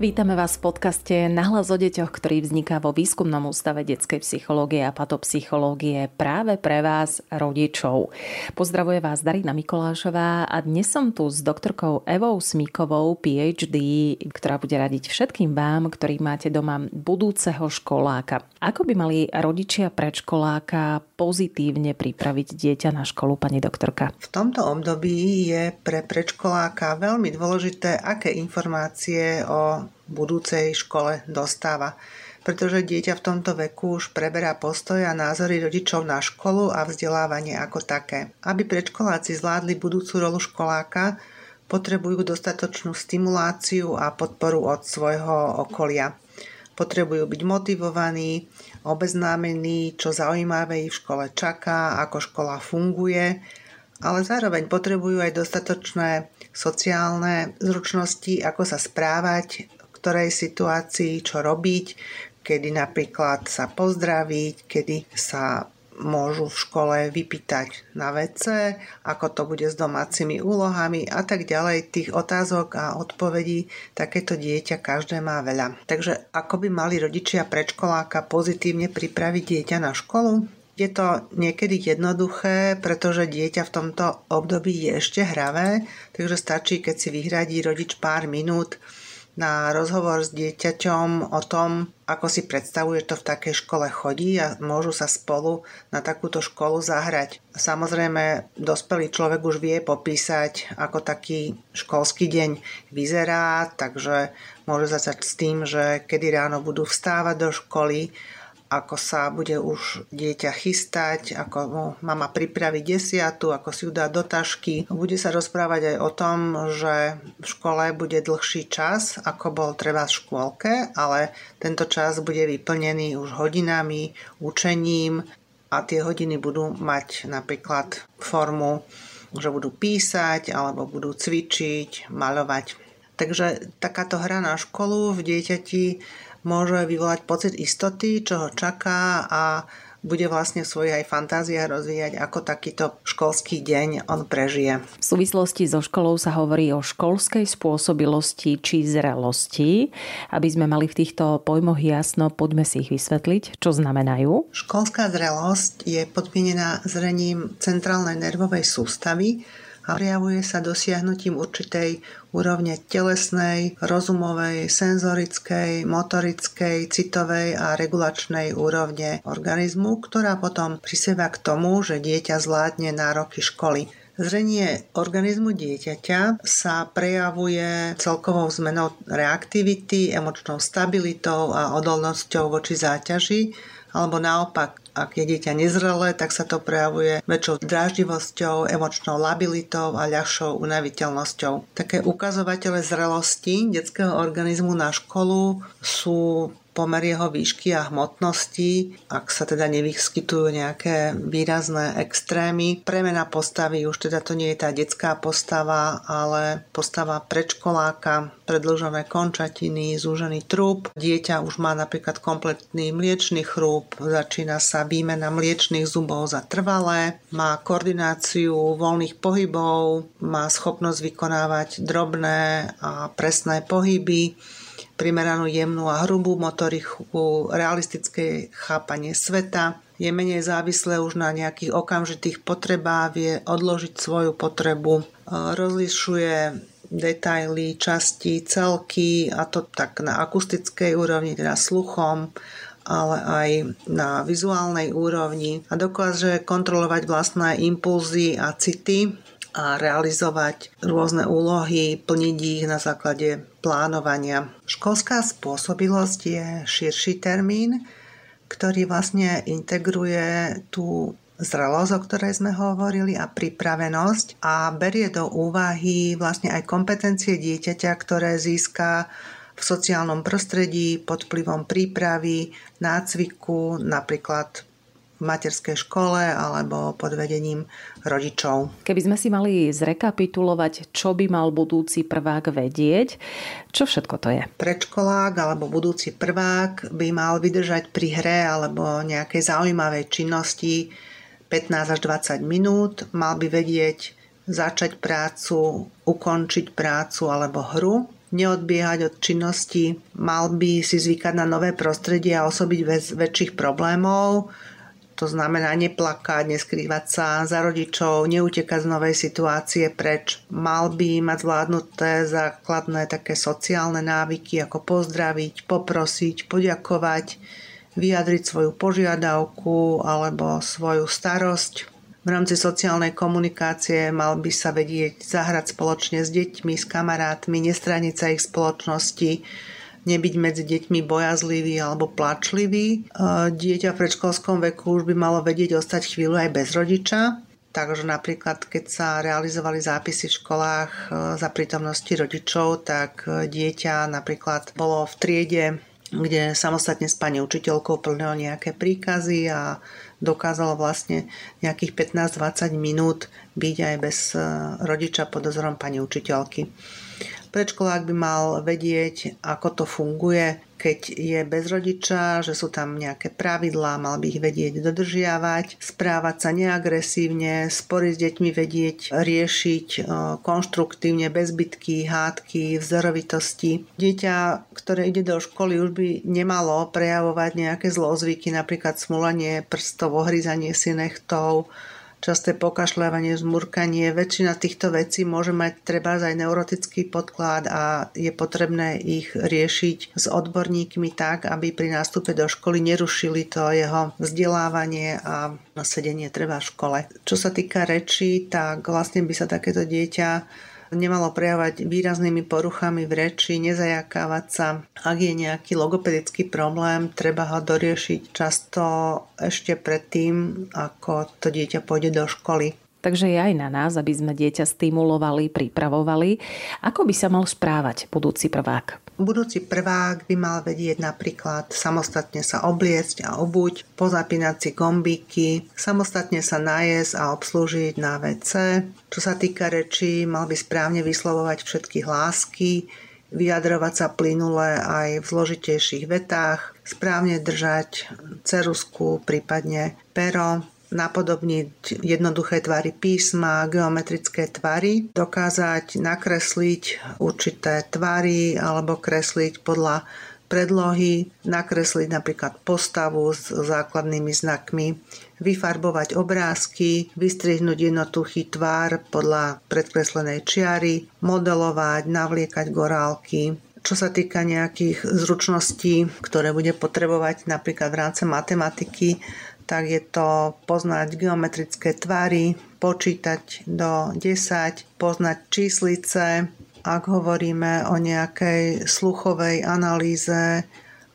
Vítame vás v podcaste Nahlas o deťoch, ktorý vzniká vo Výskumnom ústave detskej psychológie a patopsychológie práve pre vás, rodičov. Pozdravuje vás Darina Mikolášová a dnes som tu s doktorkou Evou Smíkovou, PhD, ktorá bude radiť všetkým vám, ktorí máte doma budúceho školáka. Ako by mali rodičia predškoláka pozitívne pripraviť dieťa na školu, pani doktorka? V tomto období je pre predškoláka veľmi dôležité, aké informácie o budúcej škole dostáva pretože dieťa v tomto veku už preberá postoje a názory rodičov na školu a vzdelávanie ako také. Aby predškoláci zvládli budúcu rolu školáka, potrebujú dostatočnú stimuláciu a podporu od svojho okolia. Potrebujú byť motivovaní, obeznámení, čo zaujímavé ich v škole čaká, ako škola funguje, ale zároveň potrebujú aj dostatočné sociálne zručnosti, ako sa správať, ktorej situácii čo robiť, kedy napríklad sa pozdraviť, kedy sa môžu v škole vypýtať na WC, ako to bude s domácimi úlohami a tak ďalej. Tých otázok a odpovedí takéto dieťa každé má veľa. Takže ako by mali rodičia predškoláka pozitívne pripraviť dieťa na školu? Je to niekedy jednoduché, pretože dieťa v tomto období je ešte hravé, takže stačí, keď si vyhradí rodič pár minút na rozhovor s dieťaťom o tom, ako si predstavuje, že to v takej škole chodí a môžu sa spolu na takúto školu zahrať. Samozrejme, dospelý človek už vie popísať, ako taký školský deň vyzerá, takže môže začať s tým, že kedy ráno budú vstávať do školy, ako sa bude už dieťa chystať, ako mu mama pripraví desiatu, ako si ju dá do tašky. Bude sa rozprávať aj o tom, že v škole bude dlhší čas, ako bol treba v škôlke, ale tento čas bude vyplnený už hodinami, učením a tie hodiny budú mať napríklad formu, že budú písať alebo budú cvičiť, maľovať. Takže takáto hra na školu v dieťati môže vyvolať pocit istoty, čo ho čaká a bude vlastne v svojej aj fantázia rozvíjať, ako takýto školský deň on prežije. V súvislosti so školou sa hovorí o školskej spôsobilosti či zrelosti. Aby sme mali v týchto pojmoch jasno, poďme si ich vysvetliť, čo znamenajú. Školská zrelosť je podmienená zrením centrálnej nervovej sústavy, a prejavuje sa dosiahnutím určitej úrovne telesnej, rozumovej, senzorickej, motorickej, citovej a regulačnej úrovne organizmu, ktorá potom prispieva k tomu, že dieťa zvládne nároky školy. Zrenie organizmu dieťaťa sa prejavuje celkovou zmenou reaktivity, emočnou stabilitou a odolnosťou voči záťaži, alebo naopak ak je dieťa nezrelé, tak sa to prejavuje väčšou dráždivosťou, emočnou labilitou a ľahšou unaviteľnosťou. Také ukazovatele zrelosti detského organizmu na školu sú pomer jeho výšky a hmotnosti, ak sa teda nevyskytujú nejaké výrazné extrémy. Premena postavy už teda to nie je tá detská postava, ale postava predškoláka, predlžené končatiny, zúžený trup. Dieťa už má napríklad kompletný mliečný chrúb, začína sa výmena mliečných zubov za trvalé, má koordináciu voľných pohybov, má schopnosť vykonávať drobné a presné pohyby, primeranú jemnú a hrubú motoriku, realistické chápanie sveta, je menej závislé už na nejakých okamžitých potrebách, vie odložiť svoju potrebu, e, rozlišuje detaily, časti, celky a to tak na akustickej úrovni, teda sluchom, ale aj na vizuálnej úrovni. A dokáže kontrolovať vlastné impulzy a city a realizovať rôzne úlohy, plniť ich na základe plánovania. Školská spôsobilosť je širší termín, ktorý vlastne integruje tú zrelosť, o ktorej sme hovorili, a pripravenosť a berie do úvahy vlastne aj kompetencie dieťaťa, ktoré získa v sociálnom prostredí pod vplyvom prípravy, nácviku, napríklad v materskej škole alebo pod vedením rodičov. Keby sme si mali zrekapitulovať, čo by mal budúci prvák vedieť, čo všetko to je? Predškolák alebo budúci prvák by mal vydržať pri hre alebo nejakej zaujímavej činnosti 15 až 20 minút, mal by vedieť začať prácu, ukončiť prácu alebo hru, neodbiehať od činnosti, mal by si zvykať na nové prostredie a osobiť bez väčších problémov, to znamená neplakať, neskrývať sa za rodičov, neutekať z novej situácie preč. Mal by mať zvládnuté základné také sociálne návyky, ako pozdraviť, poprosiť, poďakovať, vyjadriť svoju požiadavku alebo svoju starosť. V rámci sociálnej komunikácie mal by sa vedieť zahrať spoločne s deťmi, s kamarátmi, nestraniť sa ich spoločnosti, nebyť medzi deťmi bojazlivý alebo plačlivý. Dieťa v predškolskom veku už by malo vedieť ostať chvíľu aj bez rodiča, Takže napríklad, keď sa realizovali zápisy v školách e, za prítomnosti rodičov, tak dieťa napríklad bolo v triede, kde samostatne s pani učiteľkou plnilo nejaké príkazy a dokázalo vlastne nejakých 15-20 minút byť aj bez e, rodiča pod dozorom pani učiteľky. Predškolák by mal vedieť, ako to funguje, keď je bez rodiča, že sú tam nejaké pravidlá, mal by ich vedieť dodržiavať, správať sa neagresívne, spory s deťmi vedieť riešiť e, konštruktívne, bez bitky, hádky, vzorovitosti. Dieťa, ktoré ide do školy, už by nemalo prejavovať nejaké zlozvyky, napríklad smulanie prstov, ohryzanie si nechtov, časté pokašľávanie, zmurkanie. Väčšina týchto vecí môže mať treba aj neurotický podklad a je potrebné ich riešiť s odborníkmi tak, aby pri nástupe do školy nerušili to jeho vzdelávanie a sedenie treba v škole. Čo sa týka rečí, tak vlastne by sa takéto dieťa nemalo prejavať výraznými poruchami v reči, nezajakávať sa. Ak je nejaký logopedický problém, treba ho doriešiť často ešte predtým, ako to dieťa pôjde do školy. Takže je aj na nás, aby sme dieťa stimulovali, pripravovali. Ako by sa mal správať budúci prvák? Budúci prvák by mal vedieť napríklad samostatne sa obliecť a obuť, pozapínať si gombíky, samostatne sa najesť a obslúžiť na WC. Čo sa týka rečí, mal by správne vyslovovať všetky hlásky, vyjadrovať sa plynule aj v zložitejších vetách, správne držať cerusku, prípadne pero, napodobniť jednoduché tvary písma, geometrické tvary, dokázať nakresliť určité tvary alebo kresliť podľa predlohy, nakresliť napríklad postavu s základnými znakmi, vyfarbovať obrázky, vystrihnúť jednotuchý tvár podľa predkreslenej čiary, modelovať, navliekať gorálky, čo sa týka nejakých zručností, ktoré bude potrebovať napríklad v rámci matematiky, tak je to poznať geometrické tvary, počítať do 10, poznať číslice, ak hovoríme o nejakej sluchovej analýze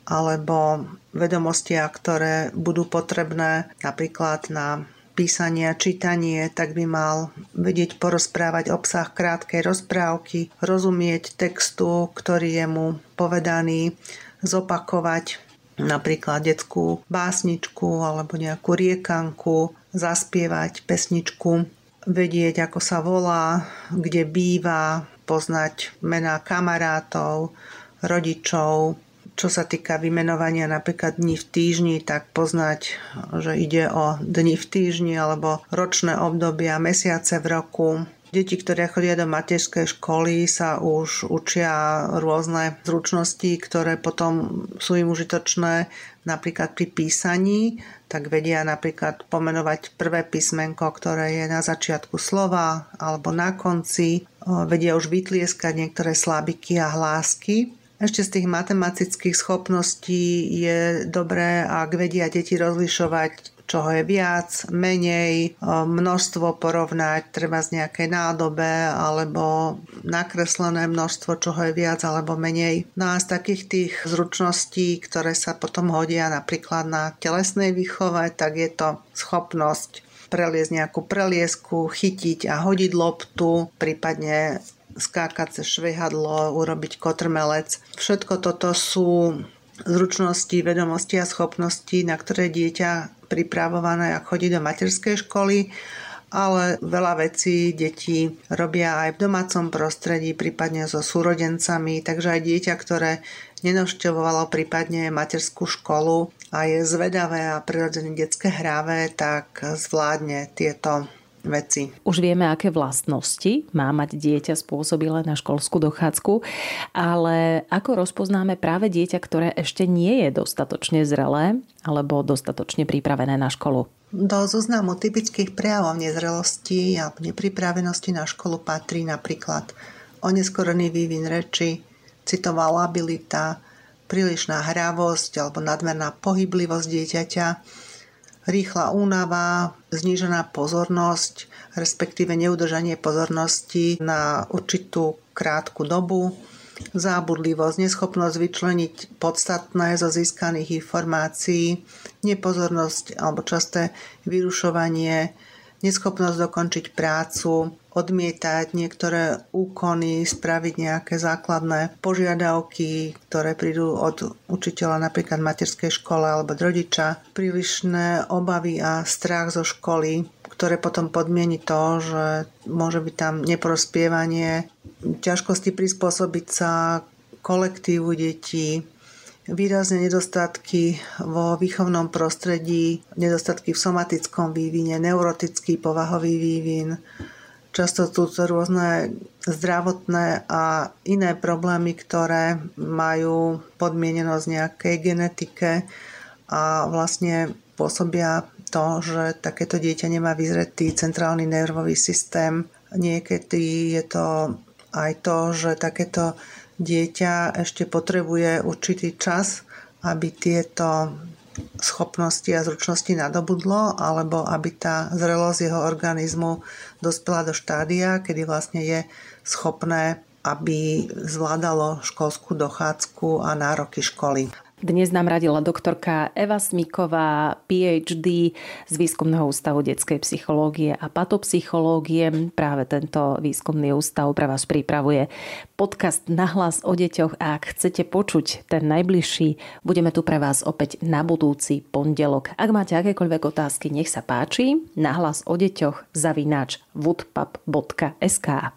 alebo vedomostiach, ktoré budú potrebné napríklad na písanie a čítanie, tak by mal vedieť porozprávať obsah krátkej rozprávky, rozumieť textu, ktorý je mu povedaný, zopakovať napríklad detskú básničku alebo nejakú riekanku, zaspievať pesničku, vedieť, ako sa volá, kde býva, poznať mená kamarátov, rodičov. Čo sa týka vymenovania napríklad dní v týždni, tak poznať, že ide o dni v týždni alebo ročné obdobia, mesiace v roku, Deti, ktoré chodia do materskej školy, sa už učia rôzne zručnosti, ktoré potom sú im užitočné napríklad pri písaní, tak vedia napríklad pomenovať prvé písmenko, ktoré je na začiatku slova alebo na konci. Vedia už vytlieskať niektoré slabiky a hlásky. Ešte z tých matematických schopností je dobré, ak vedia deti rozlišovať čoho je viac, menej, množstvo porovnať, treba z nejakej nádobe alebo nakreslené množstvo, čoho je viac alebo menej. No a z takých tých zručností, ktoré sa potom hodia napríklad na telesnej výchove, tak je to schopnosť preliesť nejakú preliesku, chytiť a hodiť loptu, prípadne skákať cez švehadlo, urobiť kotrmelec. Všetko toto sú zručnosti, vedomosti a schopnosti, na ktoré dieťa pripravované a chodí do materskej školy, ale veľa vecí deti robia aj v domácom prostredí, prípadne so súrodencami, takže aj dieťa, ktoré nenovštevovalo prípadne materskú školu a je zvedavé a prirodzene detské hráve, tak zvládne tieto veci. Už vieme, aké vlastnosti má mať dieťa spôsobilé na školskú dochádzku, ale ako rozpoznáme práve dieťa, ktoré ešte nie je dostatočne zrelé alebo dostatočne pripravené na školu? Do zoznamu typických prejavov nezrelosti a nepripravenosti na školu patrí napríklad oneskorený vývin reči, citová labilita, prílišná hravosť alebo nadmerná pohyblivosť dieťaťa, rýchla únava, znížená pozornosť, respektíve neudržanie pozornosti na určitú krátku dobu, zábudlivosť, neschopnosť vyčleniť podstatné zo získaných informácií, nepozornosť alebo časté vyrušovanie, neschopnosť dokončiť prácu, odmietať niektoré úkony, spraviť nejaké základné požiadavky, ktoré prídu od učiteľa napríklad materskej škole alebo od rodiča, prílišné obavy a strach zo školy, ktoré potom podmieni to, že môže byť tam neprospievanie, ťažkosti prispôsobiť sa kolektívu detí, výrazne nedostatky vo výchovnom prostredí, nedostatky v somatickom vývine, neurotický povahový vývin, často sú to rôzne zdravotné a iné problémy, ktoré majú podmienenosť nejakej genetike a vlastne pôsobia to, že takéto dieťa nemá vyzretý centrálny nervový systém. Niekedy je to aj to, že takéto dieťa ešte potrebuje určitý čas, aby tieto schopnosti a zručnosti nadobudlo, alebo aby tá zrelosť jeho organizmu dospela do štádia, kedy vlastne je schopné aby zvládalo školskú dochádzku a nároky školy. Dnes nám radila doktorka Eva Smiková, PhD z Výskumného ústavu detskej psychológie a patopsychológie. Práve tento výskumný ústav pre vás pripravuje podcast Nahlas o deťoch a ak chcete počuť ten najbližší, budeme tu pre vás opäť na budúci pondelok. Ak máte akékoľvek otázky, nech sa páči. Nahlas o deťoch zavináč woodpub.sk.